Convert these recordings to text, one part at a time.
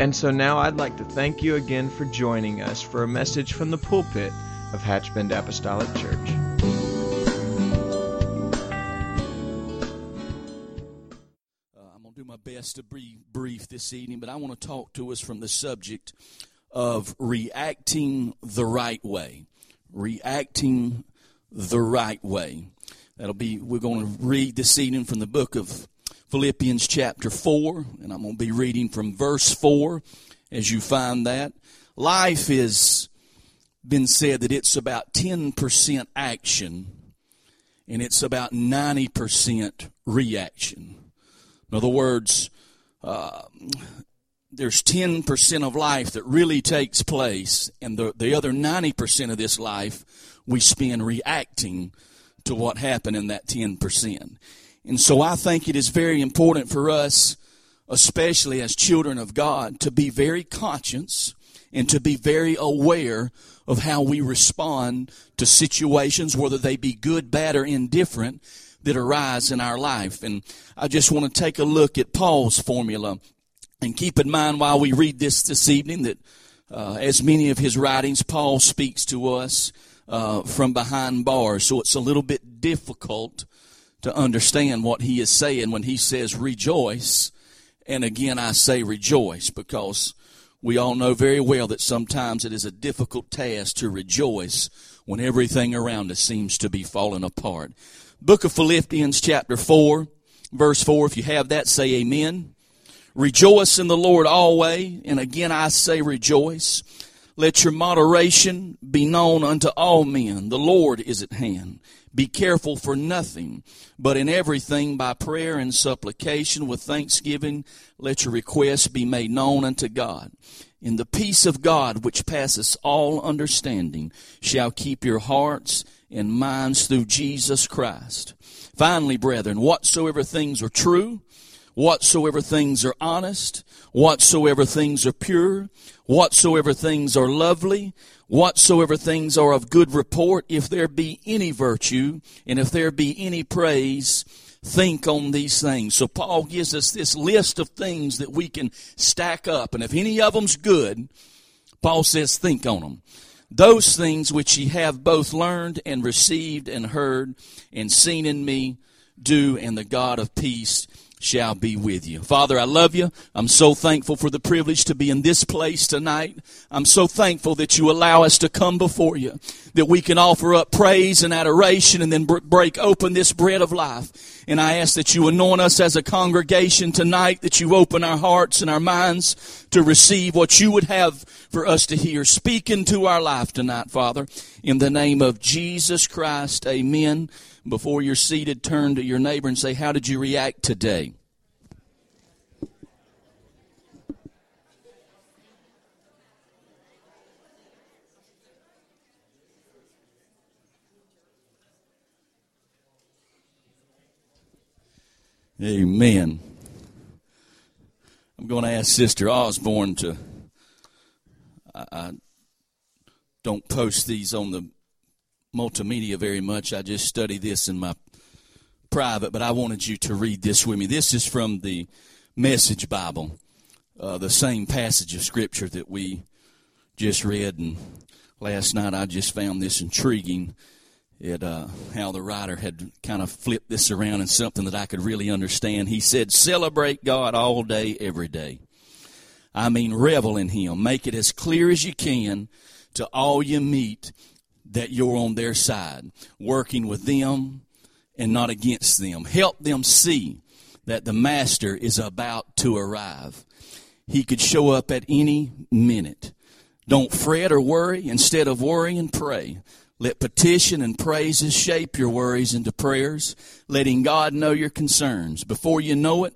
And so now I'd like to thank you again for joining us for a message from the pulpit of Hatchbend Apostolic Church. Uh, I'm going to do my best to be brief this evening, but I want to talk to us from the subject of reacting the right way. Reacting the right way. That'll be, we're going to read this evening from the book of Philippians chapter 4, and I'm going to be reading from verse 4 as you find that. Life has been said that it's about 10% action and it's about 90% reaction. In other words, uh, there's 10% of life that really takes place, and the, the other 90% of this life we spend reacting to what happened in that 10%. And so I think it is very important for us, especially as children of God, to be very conscious and to be very aware of how we respond to situations, whether they be good, bad, or indifferent, that arise in our life. And I just want to take a look at Paul's formula and keep in mind while we read this this evening that uh, as many of his writings, Paul speaks to us uh, from behind bars. So it's a little bit difficult to understand what he is saying when he says rejoice. And again, I say rejoice because we all know very well that sometimes it is a difficult task to rejoice when everything around us seems to be falling apart. Book of Philippians chapter 4, verse 4. If you have that, say amen. Rejoice in the Lord always. And again, I say rejoice. Let your moderation be known unto all men. The Lord is at hand. Be careful for nothing, but in everything by prayer and supplication with thanksgiving, let your requests be made known unto God. In the peace of God, which passeth all understanding, shall keep your hearts and minds through Jesus Christ. Finally, brethren, whatsoever things are true, whatsoever things are honest, whatsoever things are pure, whatsoever things are lovely, whatsoever things are of good report, if there be any virtue, and if there be any praise, think on these things. So Paul gives us this list of things that we can stack up, and if any of them's good, Paul says think on them. Those things which ye have both learned and received and heard and seen in me, do, and the God of peace shall be with you. Father, I love you. I'm so thankful for the privilege to be in this place tonight. I'm so thankful that you allow us to come before you, that we can offer up praise and adoration and then break open this bread of life. And I ask that you anoint us as a congregation tonight, that you open our hearts and our minds to receive what you would have for us to hear. Speak into our life tonight, Father. In the name of Jesus Christ, amen. Before you're seated, turn to your neighbor and say, How did you react today? Amen. I'm going to ask Sister Osborne to. I, I don't post these on the multimedia very much. I just study this in my private, but I wanted you to read this with me. This is from the Message Bible, uh, the same passage of Scripture that we just read. And last night I just found this intriguing. It, uh, how the writer had kind of flipped this around in something that I could really understand. He said, Celebrate God all day, every day. I mean, revel in Him. Make it as clear as you can to all you meet that you're on their side, working with them and not against them. Help them see that the Master is about to arrive. He could show up at any minute. Don't fret or worry. Instead of worrying, pray. Let petition and praises shape your worries into prayers, letting God know your concerns. Before you know it,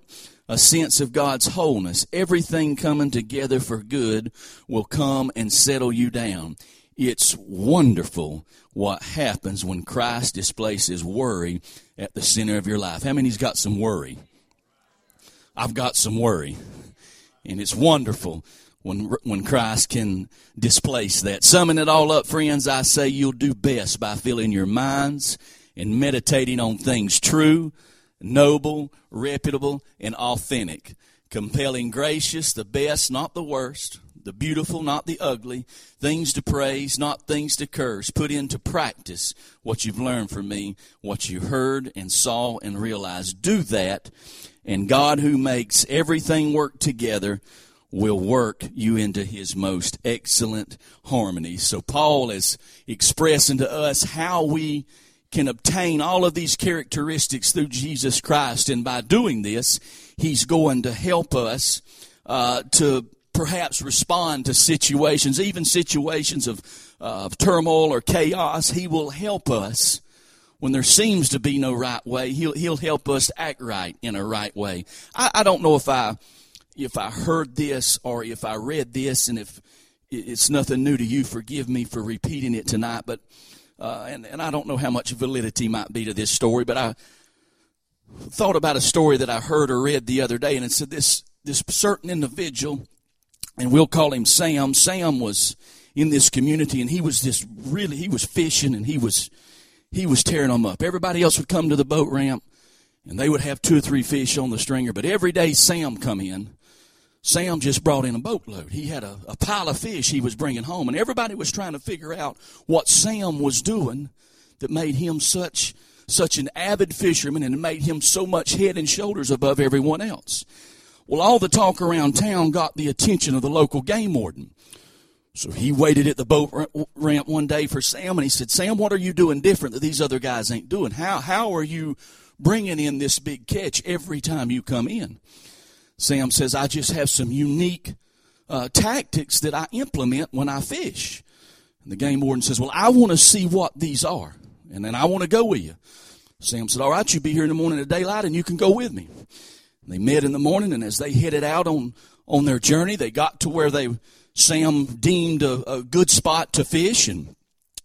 a sense of God's wholeness. Everything coming together for good will come and settle you down. It's wonderful what happens when Christ displaces worry at the center of your life. How many's got some worry? I've got some worry. And it's wonderful when, when Christ can displace that. Summing it all up, friends, I say you'll do best by filling your minds and meditating on things true, noble, reputable, and authentic. Compelling, gracious, the best, not the worst, the beautiful, not the ugly, things to praise, not things to curse. Put into practice what you've learned from me, what you heard and saw and realized. Do that, and God, who makes everything work together, will work you into his most excellent harmony. So Paul is expressing to us how we can obtain all of these characteristics through Jesus Christ. And by doing this, he's going to help us uh, to perhaps respond to situations, even situations of, uh, of turmoil or chaos. He will help us when there seems to be no right way. He'll, he'll help us act right in a right way. I, I don't know if I if I heard this or if I read this, and if it's nothing new to you, forgive me for repeating it tonight. But uh, and and I don't know how much validity might be to this story, but I thought about a story that I heard or read the other day, and it said this this certain individual, and we'll call him Sam. Sam was in this community, and he was this really he was fishing, and he was he was tearing them up. Everybody else would come to the boat ramp, and they would have two or three fish on the stringer, but every day Sam come in Sam just brought in a boatload. He had a, a pile of fish he was bringing home, and everybody was trying to figure out what Sam was doing that made him such such an avid fisherman and made him so much head and shoulders above everyone else. Well, all the talk around town got the attention of the local game warden. So he waited at the boat ramp one day for Sam and he said, Sam, what are you doing different that these other guys ain't doing? How, how are you bringing in this big catch every time you come in? Sam says, I just have some unique uh, tactics that I implement when I fish. And the game warden says, Well, I want to see what these are, and then I want to go with you. Sam said, All right, you be here in the morning at daylight, and you can go with me. They met in the morning, and as they headed out on, on their journey, they got to where they Sam deemed a, a good spot to fish, and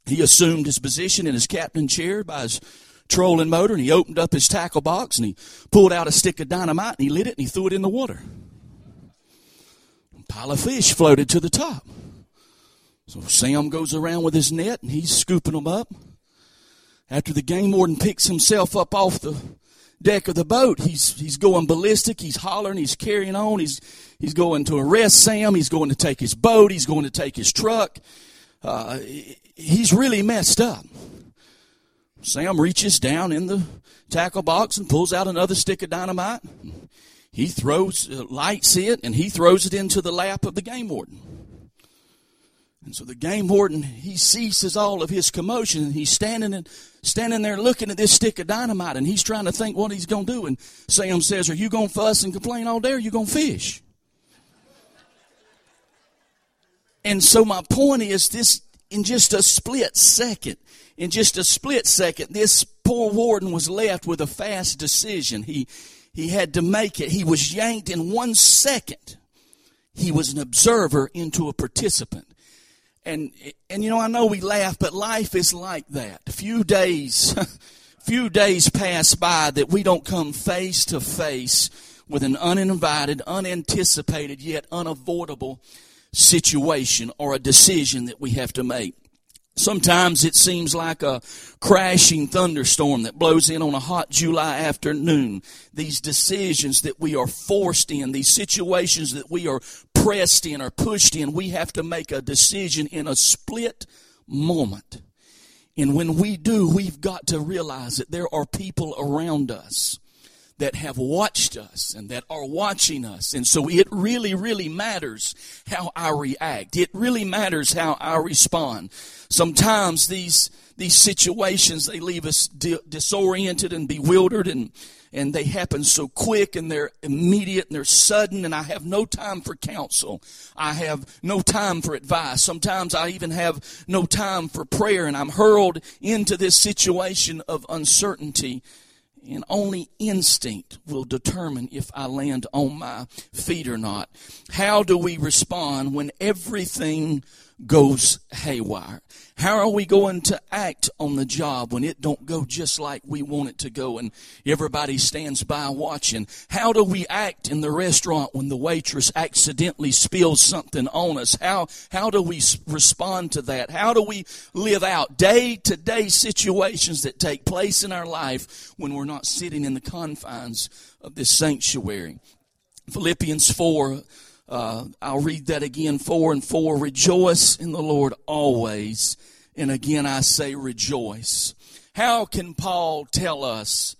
he assumed his position in his captain chair by his trolling motor and he opened up his tackle box and he pulled out a stick of dynamite and he lit it and he threw it in the water. A pile of fish floated to the top. So Sam goes around with his net and he's scooping them up. After the game warden picks himself up off the deck of the boat, he's he's going ballistic. He's hollering. He's carrying on. He's he's going to arrest Sam. He's going to take his boat. He's going to take his truck. Uh, he's really messed up. Sam reaches down in the tackle box and pulls out another stick of dynamite. He throws, uh, lights it, and he throws it into the lap of the game warden. And so the game warden, he ceases all of his commotion and he's standing and standing there looking at this stick of dynamite and he's trying to think what he's going to do. And Sam says, Are you going to fuss and complain all day or are you going to fish? and so my point is this in just a split second, in just a split second, this poor warden was left with a fast decision. He, he had to make it. He was yanked in one second. He was an observer into a participant. And, and you know, I know we laugh, but life is like that. Few days, few days pass by that we don't come face to face with an uninvited, unanticipated, yet unavoidable situation or a decision that we have to make. Sometimes it seems like a crashing thunderstorm that blows in on a hot July afternoon. These decisions that we are forced in, these situations that we are pressed in or pushed in, we have to make a decision in a split moment. And when we do, we've got to realize that there are people around us that have watched us and that are watching us. And so it really, really matters how I react. It really matters how I respond. Sometimes these, these situations, they leave us di- disoriented and bewildered and, and they happen so quick and they're immediate and they're sudden and I have no time for counsel. I have no time for advice. Sometimes I even have no time for prayer and I'm hurled into this situation of uncertainty and only instinct will determine if I land on my feet or not. How do we respond when everything goes haywire? How are we going to act on the job when it don't go just like we want it to go and everybody stands by watching? How do we act in the restaurant when the waitress accidentally spills something on us? How, how do we respond to that? How do we live out day to day situations that take place in our life when we're not sitting in the confines of this sanctuary? Philippians 4 uh, I'll read that again, four and four. Rejoice in the Lord always. And again, I say rejoice. How can Paul tell us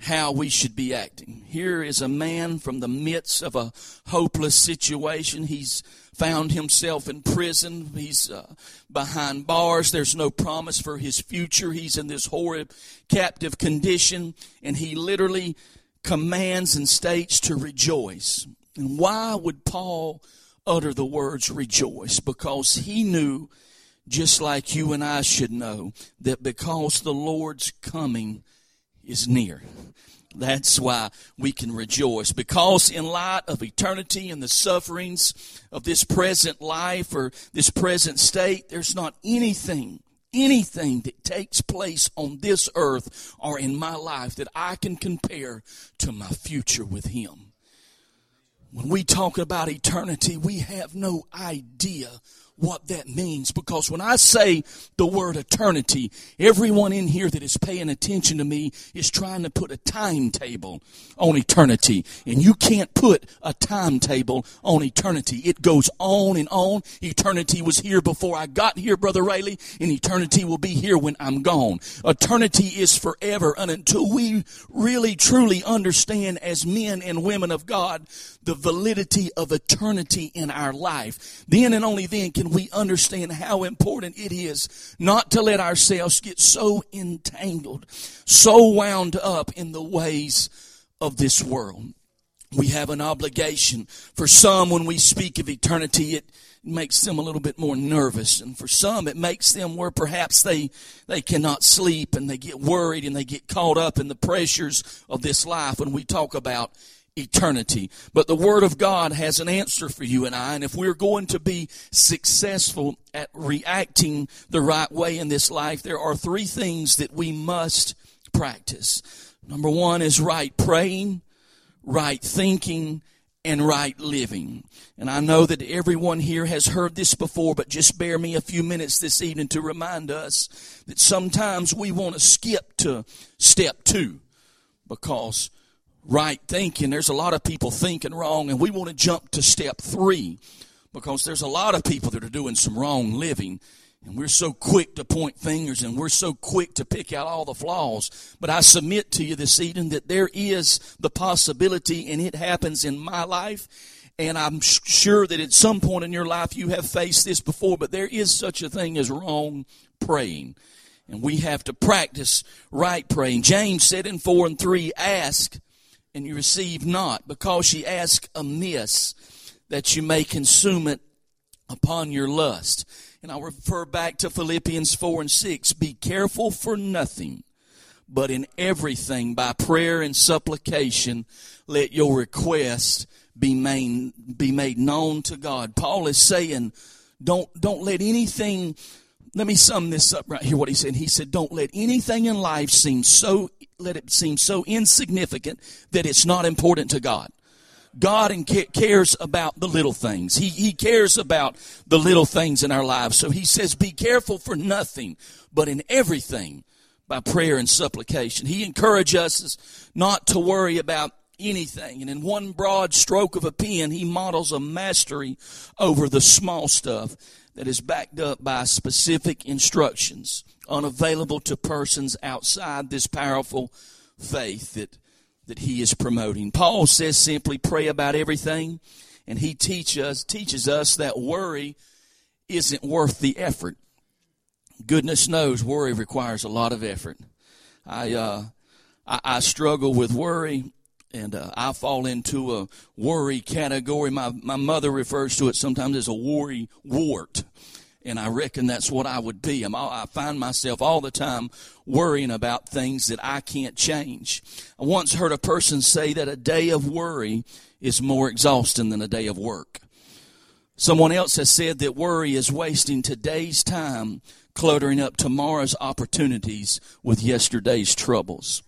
how we should be acting? Here is a man from the midst of a hopeless situation. He's found himself in prison. He's uh, behind bars. There's no promise for his future. He's in this horrid captive condition. And he literally commands and states to rejoice. And why would Paul utter the words rejoice? Because he knew, just like you and I should know, that because the Lord's coming is near. That's why we can rejoice. Because in light of eternity and the sufferings of this present life or this present state, there's not anything, anything that takes place on this earth or in my life that I can compare to my future with Him. When we talk about eternity, we have no idea what that means because when I say the word eternity, everyone in here that is paying attention to me is trying to put a timetable on eternity. And you can't put a timetable on eternity. It goes on and on. Eternity was here before I got here, Brother Rayleigh, and eternity will be here when I'm gone. Eternity is forever and until we really truly understand as men and women of God the validity of eternity in our life, then and only then can we understand how important it is not to let ourselves get so entangled, so wound up in the ways of this world. We have an obligation. For some, when we speak of eternity, it makes them a little bit more nervous. And for some, it makes them where perhaps they, they cannot sleep and they get worried and they get caught up in the pressures of this life when we talk about eternity. But the Word of God has an answer for you and I, and if we're going to be successful at reacting the right way in this life, there are three things that we must practice. Number one is right praying, right thinking, and right living. And I know that everyone here has heard this before, but just bear me a few minutes this evening to remind us that sometimes we want to skip to step two because right thinking. There's a lot of people thinking wrong, and we want to jump to step three because there's a lot of people that are doing some wrong living. And we're so quick to point fingers and we're so quick to pick out all the flaws. But I submit to you this evening that there is the possibility, and it happens in my life. And I'm sure that at some point in your life you have faced this before, but there is such a thing as wrong praying. And we have to practice right praying. James said in 4 and 3, ask and you receive not, because ye ask amiss, that you may consume it upon your lust. And I'll refer back to Philippians 4 and 6. Be careful for nothing, but in everything by prayer and supplication, let your request be made, be made known to God. Paul is saying, don't, don't let anything, let me sum this up right here, what he said. He said, don't let anything in life seem so let it seem so insignificant that it's not important to God. God cares about the little things. He, he cares about the little things in our lives. So he says, be careful for nothing, but in everything by prayer and supplication. He encourages us not to worry about anything. And in one broad stroke of a pen, he models a mastery over the small stuff that is backed up by specific instructions unavailable to persons outside this powerful faith that, that he is promoting. Paul says simply pray about everything, and he teach us, teaches us that worry isn't worth the effort. Goodness knows worry requires a lot of effort. I, uh, I, I struggle with worry and uh, I fall into a worry category. My my mother refers to it sometimes as a worry wart, And I reckon that's what I would be. I'm all, I find myself all the time worrying about things that I can't change. I once heard a person say that a day of worry is more exhausting than a day of work. Someone else has said that worry is wasting today's time cluttering up tomorrow's opportunities with yesterday's troubles.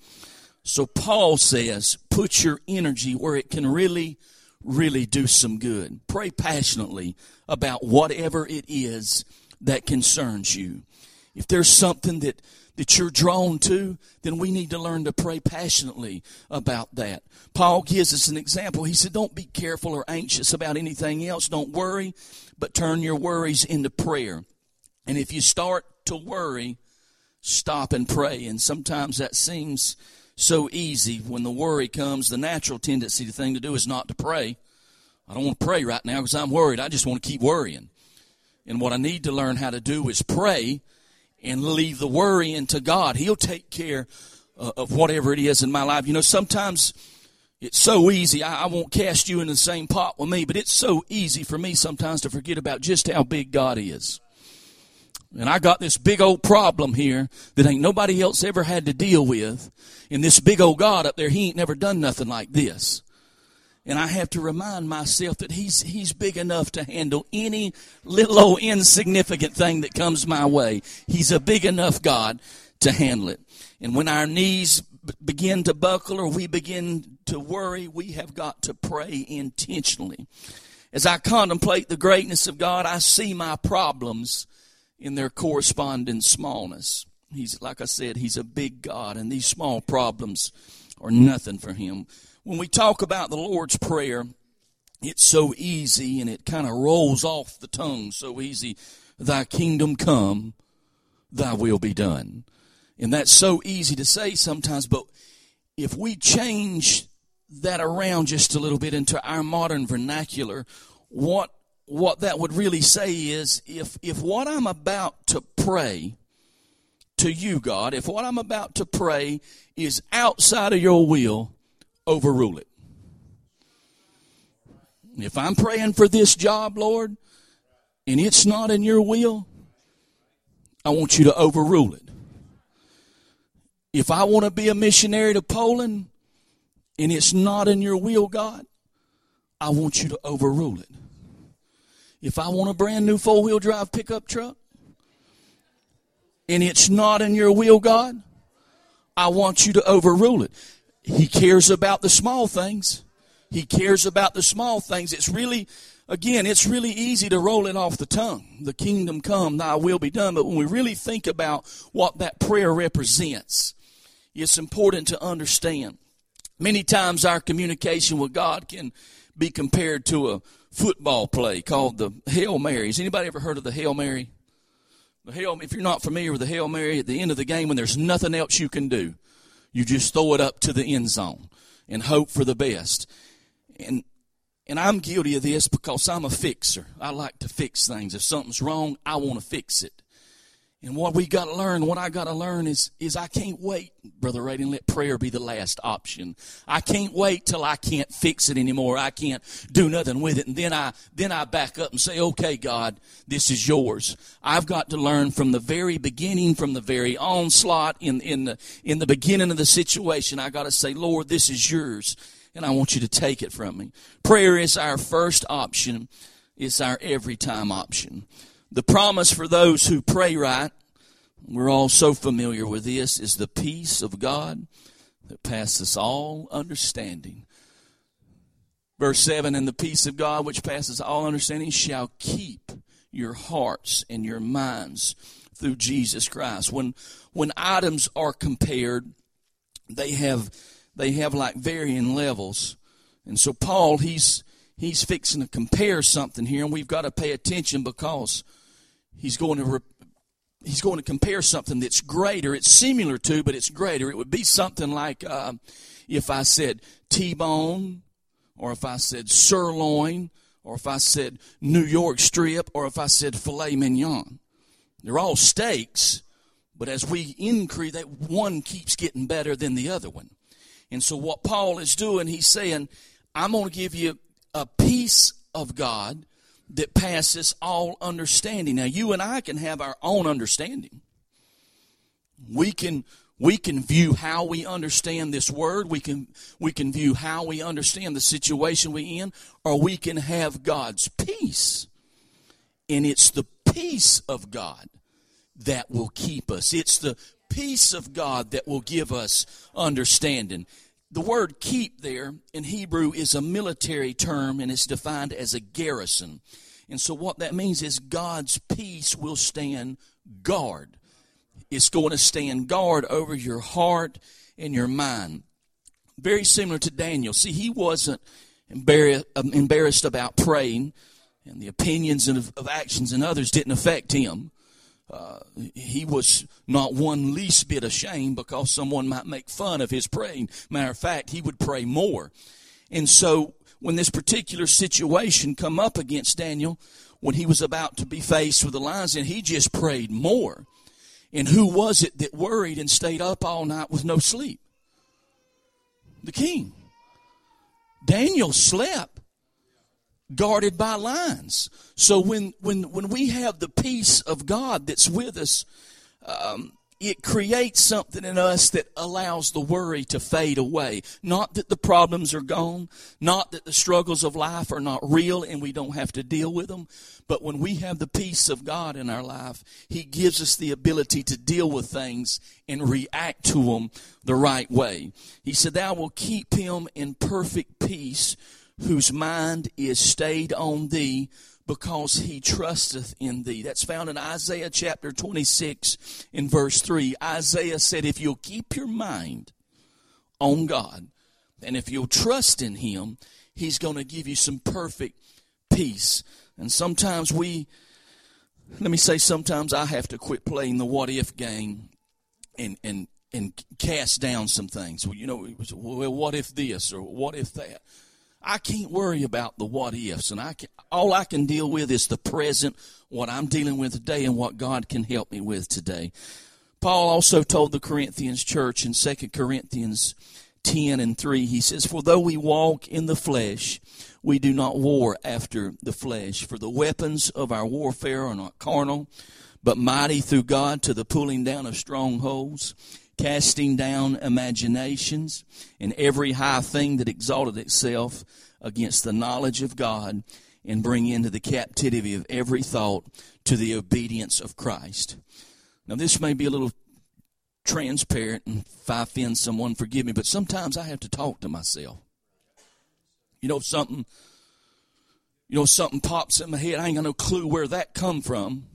So Paul says, put your energy where it can really, really do some good. Pray passionately about whatever it is that concerns you. If there's something that, that you're drawn to, then we need to learn to pray passionately about that. Paul gives us an example. He said, Don't be careful or anxious about anything else. Don't worry, but turn your worries into prayer. And if you start to worry, stop and pray. And sometimes that seems so easy when the worry comes. The natural tendency, the thing to do is not to pray. I don't want to pray right now because I'm worried. I just want to keep worrying. And what I need to learn how to do is pray and leave the worry into God. He'll take care uh, of whatever it is in my life. You know, sometimes it's so easy. I, I won't cast you in the same pot with me, but it's so easy for me sometimes to forget about just how big God is. And I got this big old problem here that ain't nobody else ever had to deal with. And this big old God up there, he ain't never done nothing like this. And I have to remind myself that he's, he's big enough to handle any little old insignificant thing that comes my way. He's a big enough God to handle it. And when our knees begin to buckle or we begin to worry, we have got to pray intentionally. As I contemplate the greatness of God, I see my problems in their corresponding smallness. He's, like I said, He's a big God, and these small problems are nothing for Him. When we talk about the Lord's Prayer, it's so easy and it kind of rolls off the tongue so easy. Thy kingdom come, thy will be done. And that's so easy to say sometimes, but if we change that around just a little bit into our modern vernacular, what what that would really say is if if what I'm about to pray to you, God, if what I'm about to pray is outside of your will, overrule it. If I'm praying for this job, Lord, and it's not in your will, I want you to overrule it. If I want to be a missionary to Poland and it's not in your will, God, I want you to overrule it. If I want a brand new four wheel drive pickup truck and it's not in your will, God, I want you to overrule it. He cares about the small things. He cares about the small things. It's really, again, it's really easy to roll it off the tongue. The kingdom come, thy will be done. But when we really think about what that prayer represents, it's important to understand. Many times our communication with God can be compared to a football play called the Hail Mary. Has Anybody ever heard of the Hail Mary? The Hail, if you're not familiar with the Hail Mary, at the end of the game when there's nothing else you can do, you just throw it up to the end zone and hope for the best. And and I'm guilty of this because I'm a fixer. I like to fix things. If something's wrong, I want to fix it. And what we got to learn, what I got to learn is, is I can't wait, Brother Ray, and let prayer be the last option. I can't wait till I can't fix it anymore. I can't do nothing with it. And then I, then I back up and say, okay, God, this is yours. I've got to learn from the very beginning, from the very onslaught in, in the, in the beginning of the situation. I got to say, Lord, this is yours. And I want you to take it from me. Prayer is our first option. It's our every time option. The promise for those who pray right, we're all so familiar with this, is the peace of God that passes all understanding. Verse 7 And the peace of God which passes all understanding shall keep your hearts and your minds through Jesus Christ. When when items are compared, they have they have like varying levels. And so Paul he's he's fixing to compare something here and we've got to pay attention because he's going to re- he's going to compare something that's greater. It's similar to, but it's greater. It would be something like uh, if I said T-bone, or if I said sirloin, or if I said New York strip, or if I said filet mignon. They're all steaks, but as we increase, that one keeps getting better than the other one. And so what Paul is doing, he's saying, I'm going to give you a peace of God that passes all understanding. Now, you and I can have our own understanding. We can we can view how we understand this word. We can we can view how we understand the situation we in, or we can have God's peace. And it's the peace of God that will keep us. It's the peace of God that will give us understanding. The word keep there in Hebrew is a military term and it's defined as a garrison. And so what that means is God's peace will stand guard. It's going to stand guard over your heart and your mind. Very similar to Daniel. See, he wasn't um, embarrassed about praying, and the opinions of, of actions and others didn't affect him. Uh, he was not one least bit ashamed because someone might make fun of his praying. Matter of fact, he would pray more. And so, when this particular situation come up against Daniel, when he was about to be faced with the lions, and he just prayed more. And who was it that worried and stayed up all night with no sleep? The king. Daniel slept guarded by lines. So when when when we have the peace of God that's with us, um, it creates something in us that allows the worry to fade away. Not that the problems are gone, not that the struggles of life are not real and we don't have to deal with them, but when we have the peace of God in our life, He gives us the ability to deal with things and react to them the right way. He said, Thou will keep him in perfect peace whose mind is stayed on thee because he trusteth in thee. That's found in Isaiah chapter 26 in verse 3. Isaiah said, If you'll keep your mind on God, and if you'll trust in him, he's going to give you some perfect peace. And sometimes we, let me say, sometimes I have to quit playing the what if game and, and, and cast down some things. Well, you know, well, what if this or what if that? I can't worry about the what ifs, and I can, all I can deal with is the present, what I'm dealing with today, and what God can help me with today. Paul also told the Corinthians church in 2 Corinthians 10 and 3, he says, For though we walk in the flesh, we do not war after the flesh. For the weapons of our warfare are not carnal, but mighty through God to the pulling down of strongholds casting down imaginations and every high thing that exalted itself against the knowledge of God, and bring into the captivity of every thought to the obedience of Christ. Now, this may be a little transparent, and if I offend someone, forgive me, but sometimes I have to talk to myself. You know, something, you know, something pops in my head. I ain't got no clue where that come from.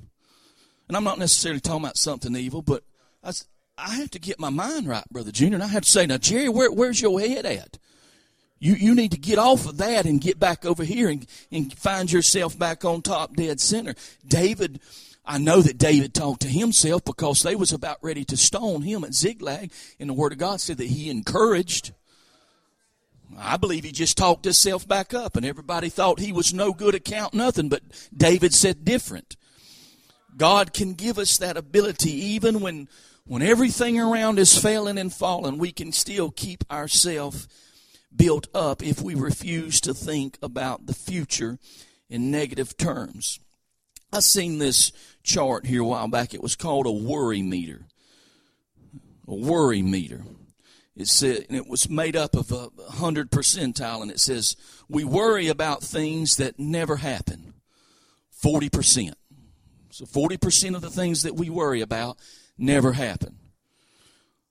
And I'm not necessarily talking about something evil, but I, I have to get my mind right, Brother Junior. And I have to say, now, Jerry, where, where's your head at? You, you need to get off of that and get back over here and, and find yourself back on top dead center. David, I know that David talked to himself because they was about ready to stone him at Ziklag. And the Word of God said that he encouraged. I believe he just talked himself back up and everybody thought he was no good at count nothing, but David said different. God can give us that ability even when when everything around is failing and falling, we can still keep ourselves built up if we refuse to think about the future in negative terms. I seen this chart here a while back. It was called a worry meter. A worry meter. It said, and it was made up of a hundred percentile, and it says we worry about things that never happen. Forty percent. So forty percent of the things that we worry about never happen.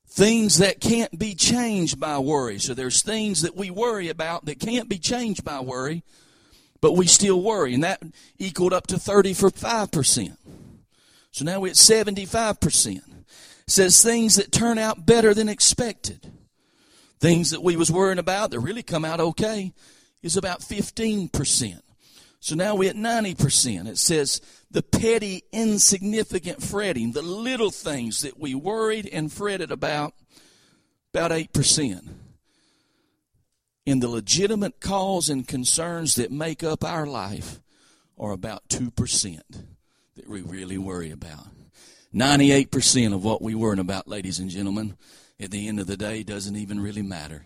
Things that can't be changed by worry. So there's things that we worry about that can't be changed by worry, but we still worry. And that equaled up to 35%. So now we're at 75%. It says things that turn out better than expected. Things that we was worrying about that really come out okay is about 15%. So now we're at 90%. It says the petty, insignificant fretting, the little things that we worried and fretted about, about 8%. And the legitimate cause and concerns that make up our life are about 2% that we really worry about. 98% of what we worry about, ladies and gentlemen, at the end of the day doesn't even really matter.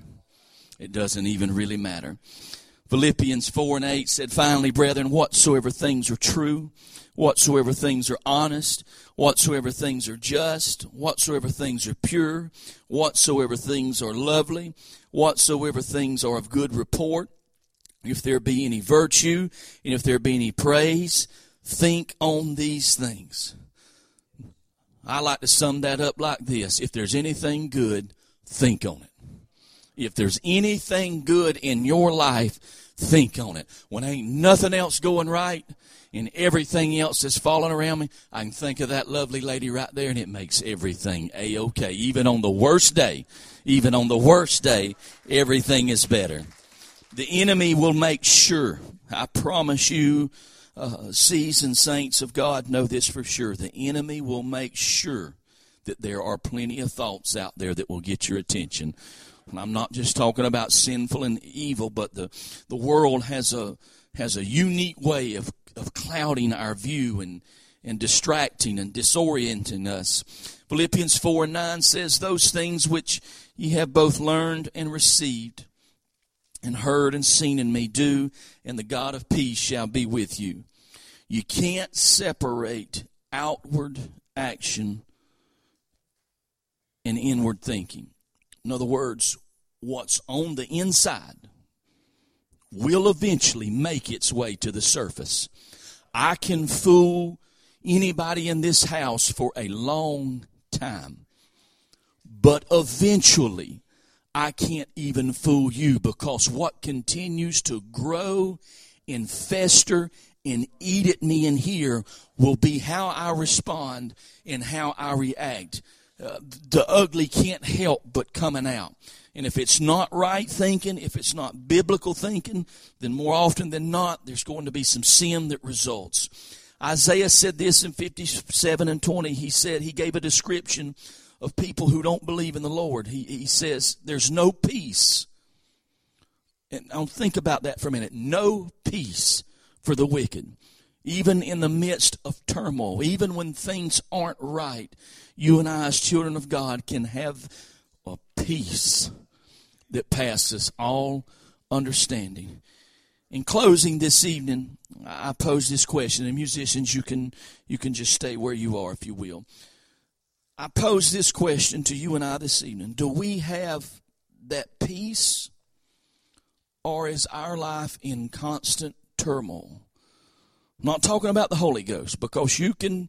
It doesn't even really matter. Philippians 4 and 8 said, Finally, brethren, whatsoever things are true, whatsoever things are honest, whatsoever things are just, whatsoever things are pure, whatsoever things are lovely, whatsoever things are of good report, if there be any virtue, and if there be any praise, think on these things. I like to sum that up like this if there's anything good, think on it. If there's anything good in your life, think on it. When ain't nothing else going right and everything else is falling around me, I can think of that lovely lady right there and it makes everything a-okay. Even on the worst day, even on the worst day, everything is better. The enemy will make sure, I promise you, uh, seasoned saints of God know this for sure. The enemy will make sure that there are plenty of thoughts out there that will get your attention. And I'm not just talking about sinful and evil, but the, the world has a has a unique way of, of clouding our view and, and distracting and disorienting us. Philippians 4 and 9 says, Those things which ye have both learned and received, and heard and seen in me, do, and the God of peace shall be with you. You can't separate outward action and inward thinking. In other words, what's on the inside will eventually make its way to the surface. I can fool anybody in this house for a long time, but eventually I can't even fool you because what continues to grow and fester and eat at me in here will be how I respond and how I react. Uh, the ugly can't help but coming out. And if it's not right thinking, if it's not biblical thinking, then more often than not, there's going to be some sin that results. Isaiah said this in 57 and 20. He said, he gave a description of people who don't believe in the Lord. He, he says, there's no peace. And I'll think about that for a minute. No peace for the wicked. Even in the midst of turmoil, even when things aren't right, you and I, as children of God, can have a peace that passes all understanding. In closing this evening, I pose this question, and musicians, you can you can just stay where you are if you will. I pose this question to you and I this evening. Do we have that peace or is our life in constant turmoil? I'm not talking about the Holy Ghost because you can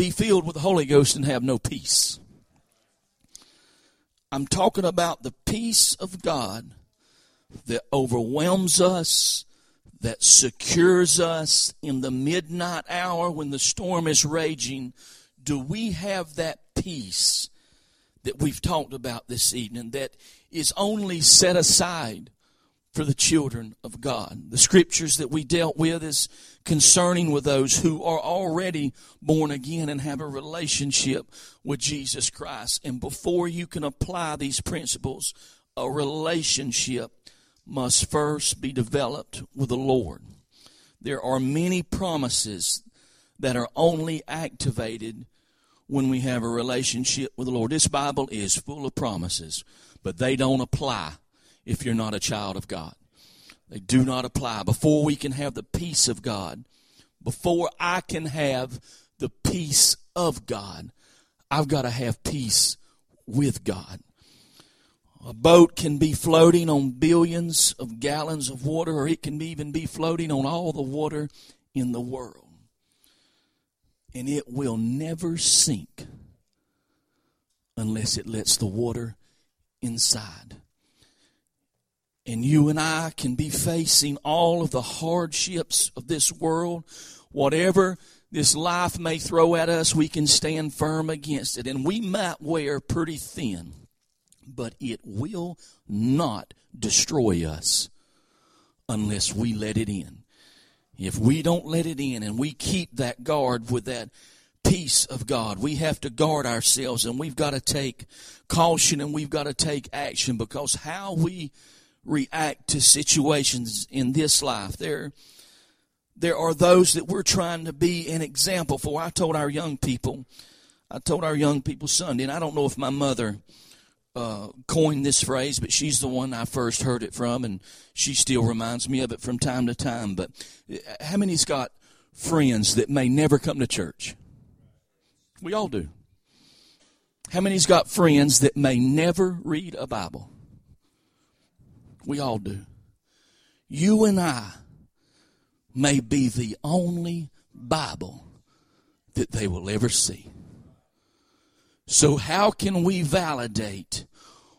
be filled with the Holy Ghost and have no peace. I'm talking about the peace of God that overwhelms us, that secures us in the midnight hour when the storm is raging. Do we have that peace that we've talked about this evening that is only set aside for the children of God. The scriptures that we dealt with is concerning with those who are already born again and have a relationship with Jesus Christ. And before you can apply these principles, a relationship must first be developed with the Lord. There are many promises that are only activated when we have a relationship with the Lord. This Bible is full of promises, but they don't apply if you're not a child of God. They do not apply. Before we can have the peace of God, before I can have the peace of God, I've got to have peace with God. A boat can be floating on billions of gallons of water, or it can even be floating on all the water in the world and it will never sink unless it lets the water inside. And you and I can be facing all of the hardships of this world. Whatever this life may throw at us, we can stand firm against it. And we might wear pretty thin, but it will not destroy us unless we let it in. If we don't let it in and we keep that guard with that peace of God, we have to guard ourselves and we've got to take caution and we've got to take action because how we react to situations in this life, there, there are those that we're trying to be an example for. I told our young people, I told our young people Sunday, and I don't know if my mother uh, coined this phrase, but she's the one I first heard it from, and she still reminds me of it from time to time. But uh, how many's got friends that may never come to church? We all do. How many's got friends that may never read a Bible? We all do. You and I may be the only Bible that they will ever see. So, how can we validate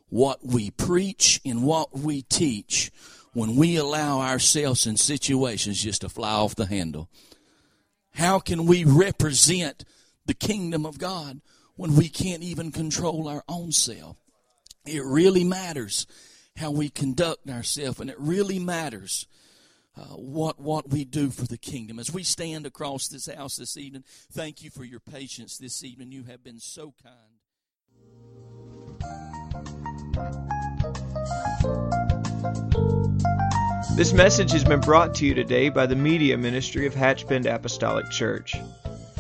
what we preach and what we teach when we allow ourselves in situations just to fly off the handle? How can we represent the kingdom of God when we can't even control our own self? It really matters how we conduct ourselves, and it really matters uh, what what we do for the kingdom. As we stand across this house this evening, thank you for your patience this evening. You have been so kind. This message has been brought to you today by the media ministry of Hatchbend Apostolic Church.